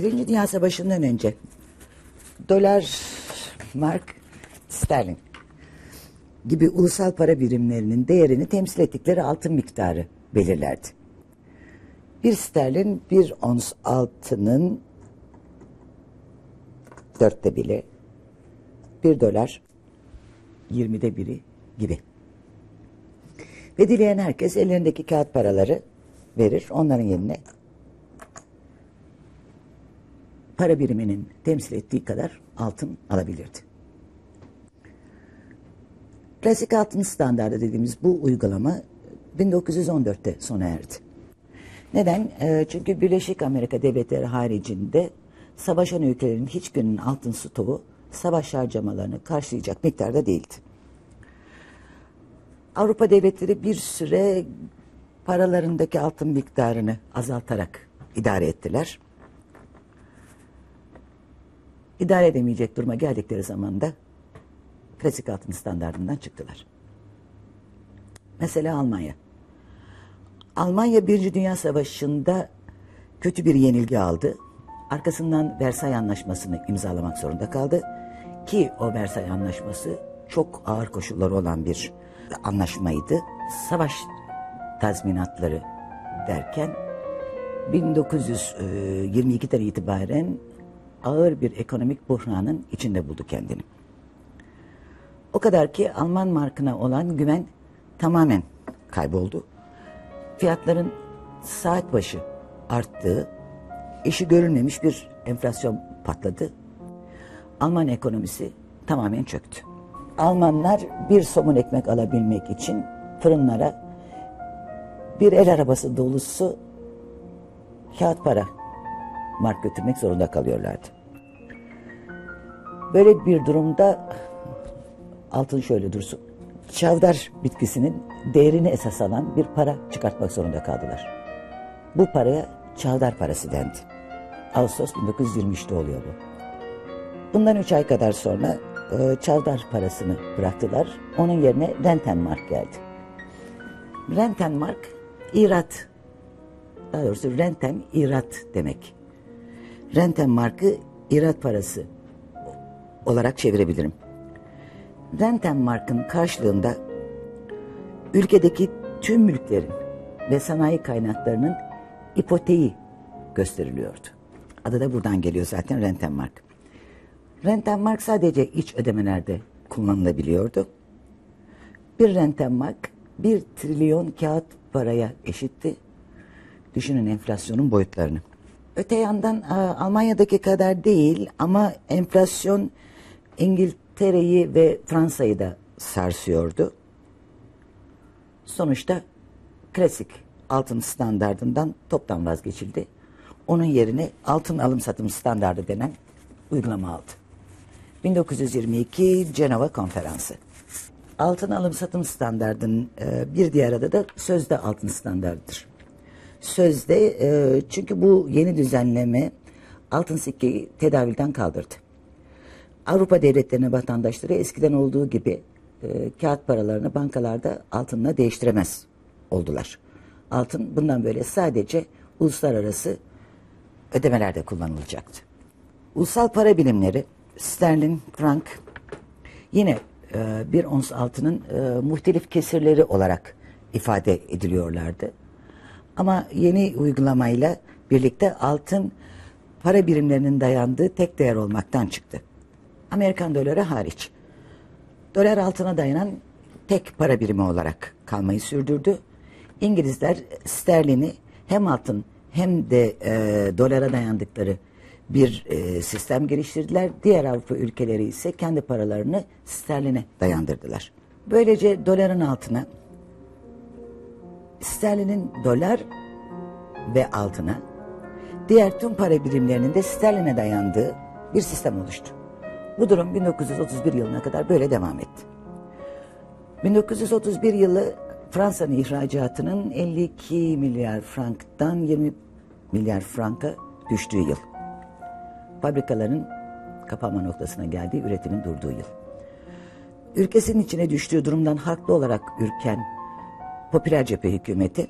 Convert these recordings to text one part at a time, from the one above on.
İkinci Dünya Savaşı'ndan önce dolar, mark, sterlin gibi ulusal para birimlerinin değerini temsil ettikleri altın miktarı belirlerdi. Bir sterlin bir ons altının dörtte biri, bir dolar yirmide biri gibi. Ve dileyen herkes ellerindeki kağıt paraları verir. Onların yerine para biriminin temsil ettiği kadar altın alabilirdi. Klasik altın standardı dediğimiz bu uygulama 1914'te sona erdi. Neden? Ee, çünkü Birleşik Amerika Devletleri haricinde savaşan ülkelerin hiçbirinin altın stoğu savaş harcamalarını karşılayacak miktarda değildi. Avrupa devletleri bir süre paralarındaki altın miktarını azaltarak idare ettiler. İdare edemeyecek duruma geldikleri zaman da klasik altın standartından çıktılar. Mesela Almanya. Almanya Birinci Dünya Savaşı'nda kötü bir yenilgi aldı. Arkasından Versay Anlaşması'nı imzalamak zorunda kaldı. Ki o Versay Anlaşması çok ağır koşulları olan bir anlaşmaydı. Savaş tazminatları derken 1922'den itibaren ağır bir ekonomik buhranın içinde buldu kendini. O kadar ki Alman markına olan güven tamamen kayboldu. Fiyatların saat başı arttığı, işi görülmemiş bir enflasyon patladı. Alman ekonomisi tamamen çöktü. Almanlar bir somun ekmek alabilmek için fırınlara bir el arabası dolusu kağıt para mark götürmek zorunda kalıyorlardı. Böyle bir durumda altın şöyle dursun. Çavdar bitkisinin değerini esas alan bir para çıkartmak zorunda kaldılar. Bu paraya çavdar parası dendi. Ağustos 1923'te oluyor bu. Bundan üç ay kadar sonra e, çavdar parasını bıraktılar. Onun yerine Rentenmark geldi. Rentenmark irat, daha doğrusu renten irat demek. Rentenmark'ı irat parası olarak çevirebilirim. Rentenmark'ın karşılığında ülkedeki tüm mülklerin ve sanayi kaynaklarının ipoteği gösteriliyordu. Adı da buradan geliyor zaten Rentenmark. Rentenmark sadece iç ödemelerde kullanılabiliyordu. Bir Rentenmark bir trilyon kağıt paraya eşitti. Düşünün enflasyonun boyutlarını. Öte yandan Almanya'daki kadar değil ama enflasyon İngiltere'yi ve Fransa'yı da sarsıyordu. Sonuçta klasik altın standardından toptan vazgeçildi. Onun yerine altın alım satım standardı denen uygulama aldı. 1922 Cenova Konferansı. Altın alım satım standardının e, bir diğer adı da sözde altın standardıdır. Sözde e, çünkü bu yeni düzenleme altın sikkeyi tedavülden kaldırdı. Avrupa devletlerine vatandaşları eskiden olduğu gibi e, kağıt paralarını bankalarda altınla değiştiremez oldular. Altın bundan böyle sadece uluslararası ödemelerde kullanılacaktı. Ulusal para bilimleri sterlin, frank yine e, bir ons altının e, muhtelif kesirleri olarak ifade ediliyorlardı. Ama yeni uygulamayla birlikte altın para birimlerinin dayandığı tek değer olmaktan çıktı. Amerikan doları hariç. Dolar altına dayanan tek para birimi olarak kalmayı sürdürdü. İngilizler sterlini hem altın hem de e, dolara dayandıkları bir e, sistem geliştirdiler. Diğer Avrupa ülkeleri ise kendi paralarını sterline dayandırdılar. Böylece doların altına sterlinin dolar ve altına diğer tüm para birimlerinin de sterline dayandığı bir sistem oluştu. Bu durum 1931 yılına kadar böyle devam etti. 1931 yılı Fransa'nın ihracatının 52 milyar franktan 20 milyar franka düştüğü yıl. Fabrikaların kapanma noktasına geldiği, üretimin durduğu yıl. Ülkesinin içine düştüğü durumdan haklı olarak ürken popüler cephe hükümeti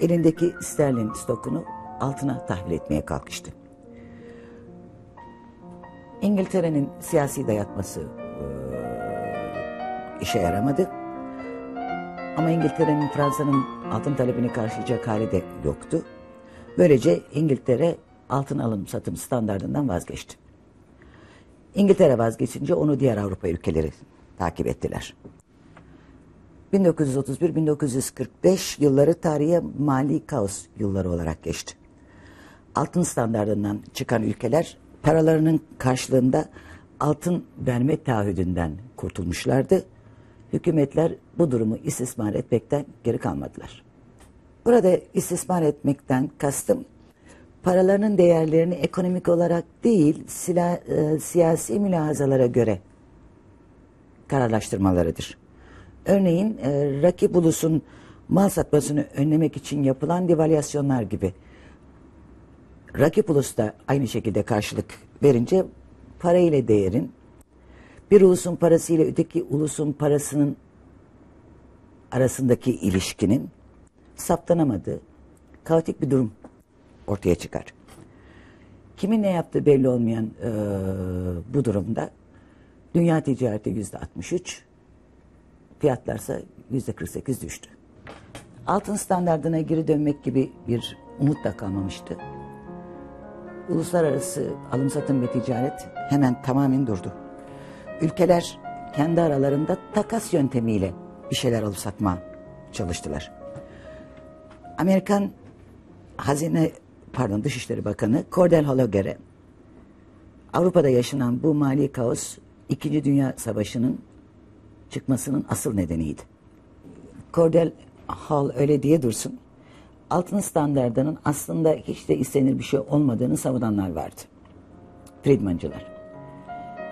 elindeki sterlin stokunu altına tahvil etmeye kalkıştı. İngiltere'nin siyasi dayatması e, işe yaramadı. Ama İngiltere'nin Fransa'nın altın talebini karşılayacak hali de yoktu. Böylece İngiltere altın alım satım standartından vazgeçti. İngiltere vazgeçince onu diğer Avrupa ülkeleri takip ettiler. 1931-1945 yılları tarihe mali kaos yılları olarak geçti. Altın standartından çıkan ülkeler paralarının karşılığında altın verme taahhüdünden kurtulmuşlardı. Hükümetler bu durumu istismar etmekten geri kalmadılar. Burada istismar etmekten kastım paralarının değerlerini ekonomik olarak değil sila, e, siyasi mülahazalara göre kararlaştırmalarıdır. Örneğin e, rakip ulusun mal satmasını önlemek için yapılan devalüasyonlar gibi. Rakip ulus da aynı şekilde karşılık verince para ile değerin bir ulusun parası ile öteki ulusun parasının arasındaki ilişkinin saptanamadığı kaotik bir durum ortaya çıkar. Kimin ne yaptığı belli olmayan e, bu durumda dünya ticareti yüzde 63, fiyatlarsa yüzde 48 düştü. Altın standartına geri dönmek gibi bir umut da kalmamıştı. Uluslararası alım satım ve ticaret hemen tamamen durdu. Ülkeler kendi aralarında takas yöntemiyle bir şeyler alıp satma çalıştılar. Amerikan Hazine pardon Dışişleri Bakanı Cordell Hullager'e Avrupa'da yaşanan bu mali kaos İkinci Dünya Savaşı'nın çıkmasının asıl nedeniydi. Cordell Hall öyle diye dursun. Altın standartının aslında hiç de istenir bir şey olmadığını savunanlar vardı. Friedmancılar.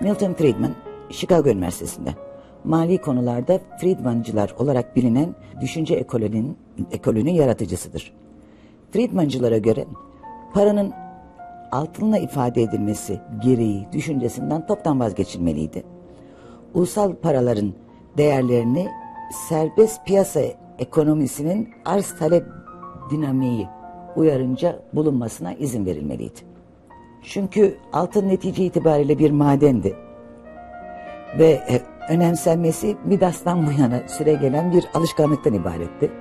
Milton Friedman, Chicago Üniversitesi'nde mali konularda Friedmancılar olarak bilinen düşünce ekolünün, ekolünün yaratıcısıdır. Friedmancılara göre paranın altınla ifade edilmesi gereği düşüncesinden toptan vazgeçilmeliydi. Ulusal paraların değerlerini serbest piyasa ekonomisinin arz talep dinamiği uyarınca bulunmasına izin verilmeliydi. Çünkü altın netice itibariyle bir madendi. Ve e, önemsenmesi Midas'tan bu yana süre gelen bir alışkanlıktan ibaretti.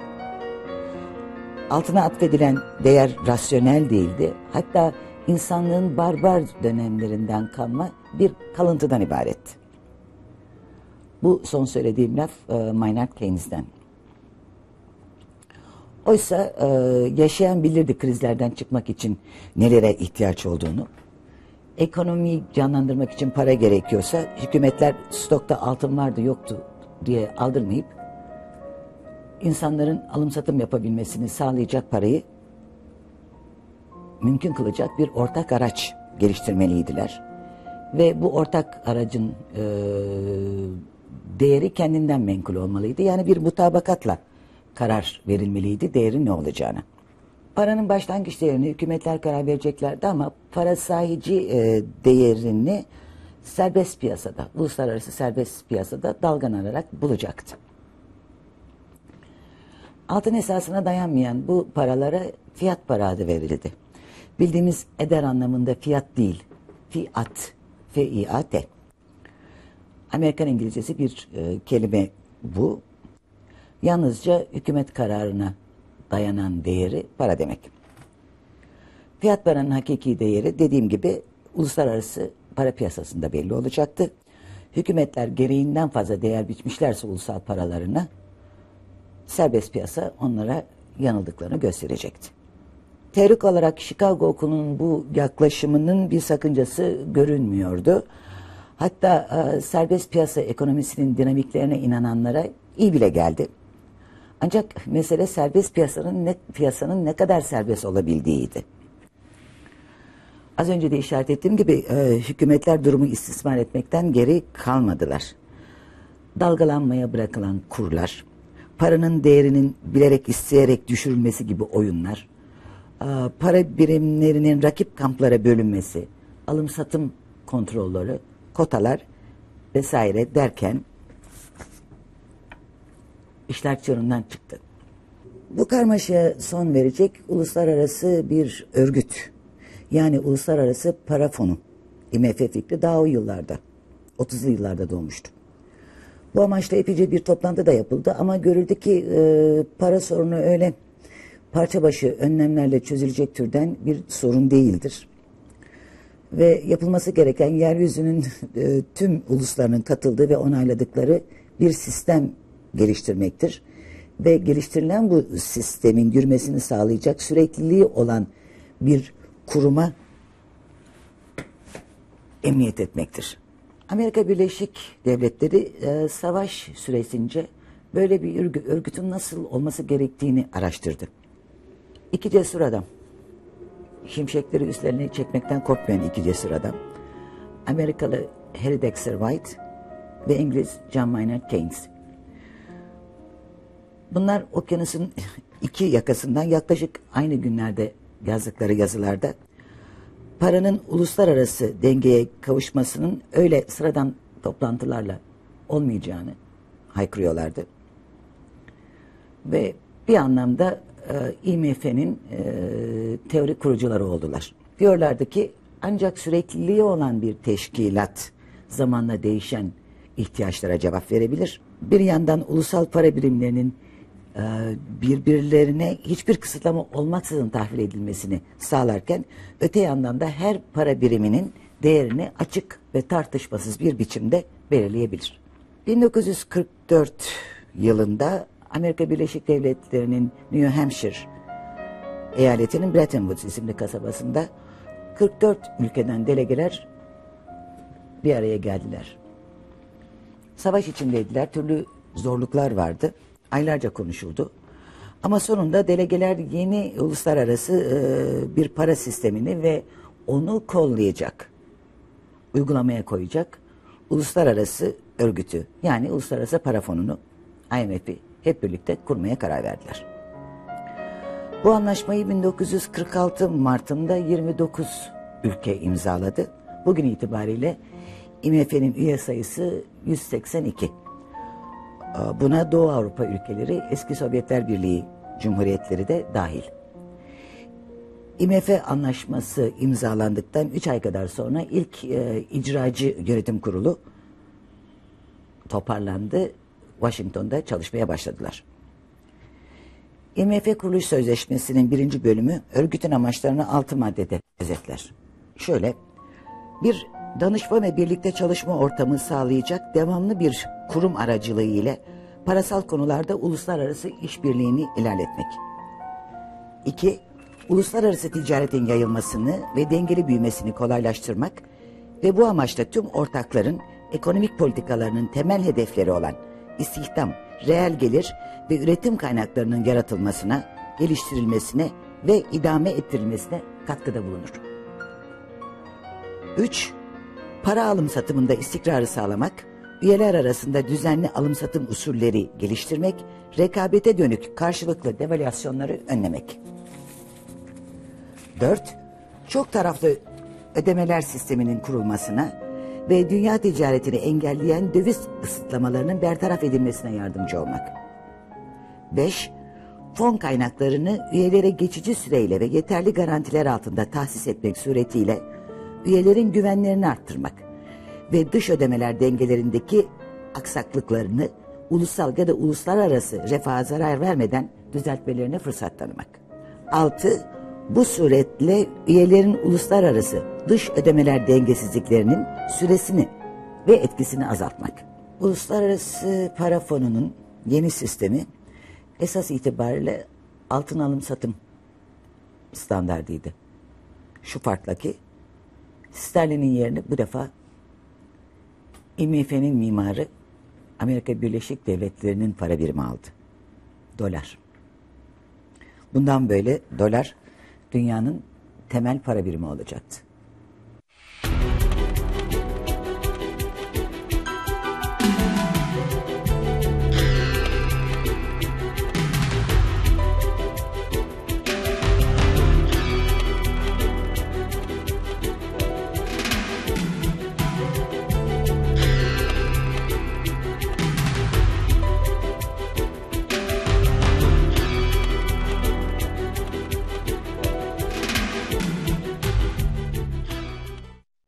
Altına atfedilen değer rasyonel değildi. Hatta insanlığın barbar dönemlerinden kalma bir kalıntıdan ibaretti. Bu son söylediğim laf e, Maynard Keynes'den. Oysa e, yaşayan bilirdi krizlerden çıkmak için nelere ihtiyaç olduğunu. Ekonomiyi canlandırmak için para gerekiyorsa hükümetler stokta altın vardı yoktu diye aldırmayıp insanların alım satım yapabilmesini sağlayacak parayı mümkün kılacak bir ortak araç geliştirmeliydiler. Ve bu ortak aracın e, değeri kendinden menkul olmalıydı. Yani bir mutabakatla karar verilmeliydi değerin ne olacağını. Paranın başlangıç değerini hükümetler karar vereceklerdi ama para sahici e, değerini serbest piyasada, uluslararası serbest piyasada dalgalanarak bulacaktı. Altın esasına dayanmayan bu paralara fiyat para adı verildi. Bildiğimiz eder anlamında fiyat değil, fiat, F-I-A-T. Amerikan İngilizcesi bir e, kelime bu. Yalnızca hükümet kararına dayanan değeri para demek. Fiyat paranın hakiki değeri dediğim gibi uluslararası para piyasasında belli olacaktı. Hükümetler gereğinden fazla değer biçmişlerse ulusal paralarına serbest piyasa onlara yanıldıklarını gösterecekti. Teorik olarak Chicago okulunun bu yaklaşımının bir sakıncası görünmüyordu. Hatta e, serbest piyasa ekonomisinin dinamiklerine inananlara iyi bile geldi. Ancak mesele serbest piyasanın ne, piyasanın ne kadar serbest olabildiğiydi. Az önce de işaret ettiğim gibi e, hükümetler durumu istismar etmekten geri kalmadılar. Dalgalanmaya bırakılan kurlar, paranın değerinin bilerek isteyerek düşürülmesi gibi oyunlar, e, para birimlerinin rakip kamplara bölünmesi, alım satım kontrolleri, kotalar vesaire derken işler çığırından çıktı. Bu karmaşaya son verecek uluslararası bir örgüt. Yani uluslararası para fonu IMF fikri daha o yıllarda, 30'lu yıllarda doğmuştu. Bu amaçla epeyce bir toplantı da yapıldı ama görüldü ki e, para sorunu öyle parça başı önlemlerle çözülecek türden bir sorun değildir. Ve yapılması gereken yeryüzünün e, tüm uluslarının katıldığı ve onayladıkları bir sistem geliştirmektir. Ve geliştirilen bu sistemin yürümesini sağlayacak sürekliliği olan bir kuruma emniyet etmektir. Amerika Birleşik Devletleri e, savaş süresince böyle bir örgü- örgütün nasıl olması gerektiğini araştırdı. İki cesur adam. Şimşekleri üstlerine çekmekten korkmayan iki cesur adam. Amerikalı Harry Dexter White ve İngiliz John Maynard Keynes. Bunlar okyanusun iki yakasından yaklaşık aynı günlerde yazdıkları yazılarda paranın uluslararası dengeye kavuşmasının öyle sıradan toplantılarla olmayacağını haykırıyorlardı. Ve bir anlamda e, IMF'nin e, teori kurucuları oldular. Diyorlardı ki ancak sürekliliği olan bir teşkilat zamanla değişen ihtiyaçlara cevap verebilir. Bir yandan ulusal para birimlerinin e, birbirlerine hiçbir kısıtlama olmaksızın tahvil edilmesini sağlarken öte yandan da her para biriminin değerini açık ve tartışmasız bir biçimde belirleyebilir. 1944 yılında Amerika Birleşik Devletleri'nin New Hampshire eyaletinin Bretton Woods isimli kasabasında 44 ülkeden delegeler bir araya geldiler. Savaş içindeydiler, türlü zorluklar vardı. Aylarca konuşuldu. Ama sonunda delegeler yeni uluslararası e, bir para sistemini ve onu kollayacak, uygulamaya koyacak uluslararası örgütü yani Uluslararası Para Fonu'nu IMF'i hep birlikte kurmaya karar verdiler. Bu anlaşmayı 1946 Mart'ında 29 ülke imzaladı. Bugün itibariyle IMF'nin üye sayısı 182. Buna Doğu Avrupa ülkeleri, eski Sovyetler Birliği Cumhuriyetleri de dahil. IMF anlaşması imzalandıktan 3 ay kadar sonra ilk e, icracı yönetim kurulu toparlandı. Washington'da çalışmaya başladılar. IMF Kuruluş Sözleşmesi'nin birinci bölümü örgütün amaçlarını altı maddede özetler. Şöyle, bir danışma ve birlikte çalışma ortamı sağlayacak devamlı bir kurum aracılığı ile parasal konularda uluslararası işbirliğini ilerletmek. İki, uluslararası ticaretin yayılmasını ve dengeli büyümesini kolaylaştırmak ve bu amaçla tüm ortakların ekonomik politikalarının temel hedefleri olan istihdam, reel gelir ve üretim kaynaklarının yaratılmasına, geliştirilmesine ve idame ettirilmesine katkıda bulunur. 3. Para alım satımında istikrarı sağlamak, üyeler arasında düzenli alım satım usulleri geliştirmek, rekabete dönük karşılıklı devalüasyonları önlemek. 4. Çok taraflı ödemeler sisteminin kurulmasına ve dünya ticaretini engelleyen döviz kısıtlamalarının bertaraf edilmesine yardımcı olmak. 5. Fon kaynaklarını üyelere geçici süreyle ve yeterli garantiler altında tahsis etmek suretiyle üyelerin güvenlerini arttırmak ve dış ödemeler dengelerindeki aksaklıklarını ulusal ya da uluslararası refaha zarar vermeden düzeltmelerine fırsat tanımak. 6. Bu suretle üyelerin uluslararası dış ödemeler dengesizliklerinin süresini ve etkisini azaltmak. Uluslararası Para Fonu'nun yeni sistemi esas itibariyle altın alım satım standardıydı. Şu farkla ki sterlinin yerini bu defa IMF'nin mimarı Amerika Birleşik Devletleri'nin para birimi aldı. Dolar. Bundan böyle dolar dünyanın temel para birimi olacaktı.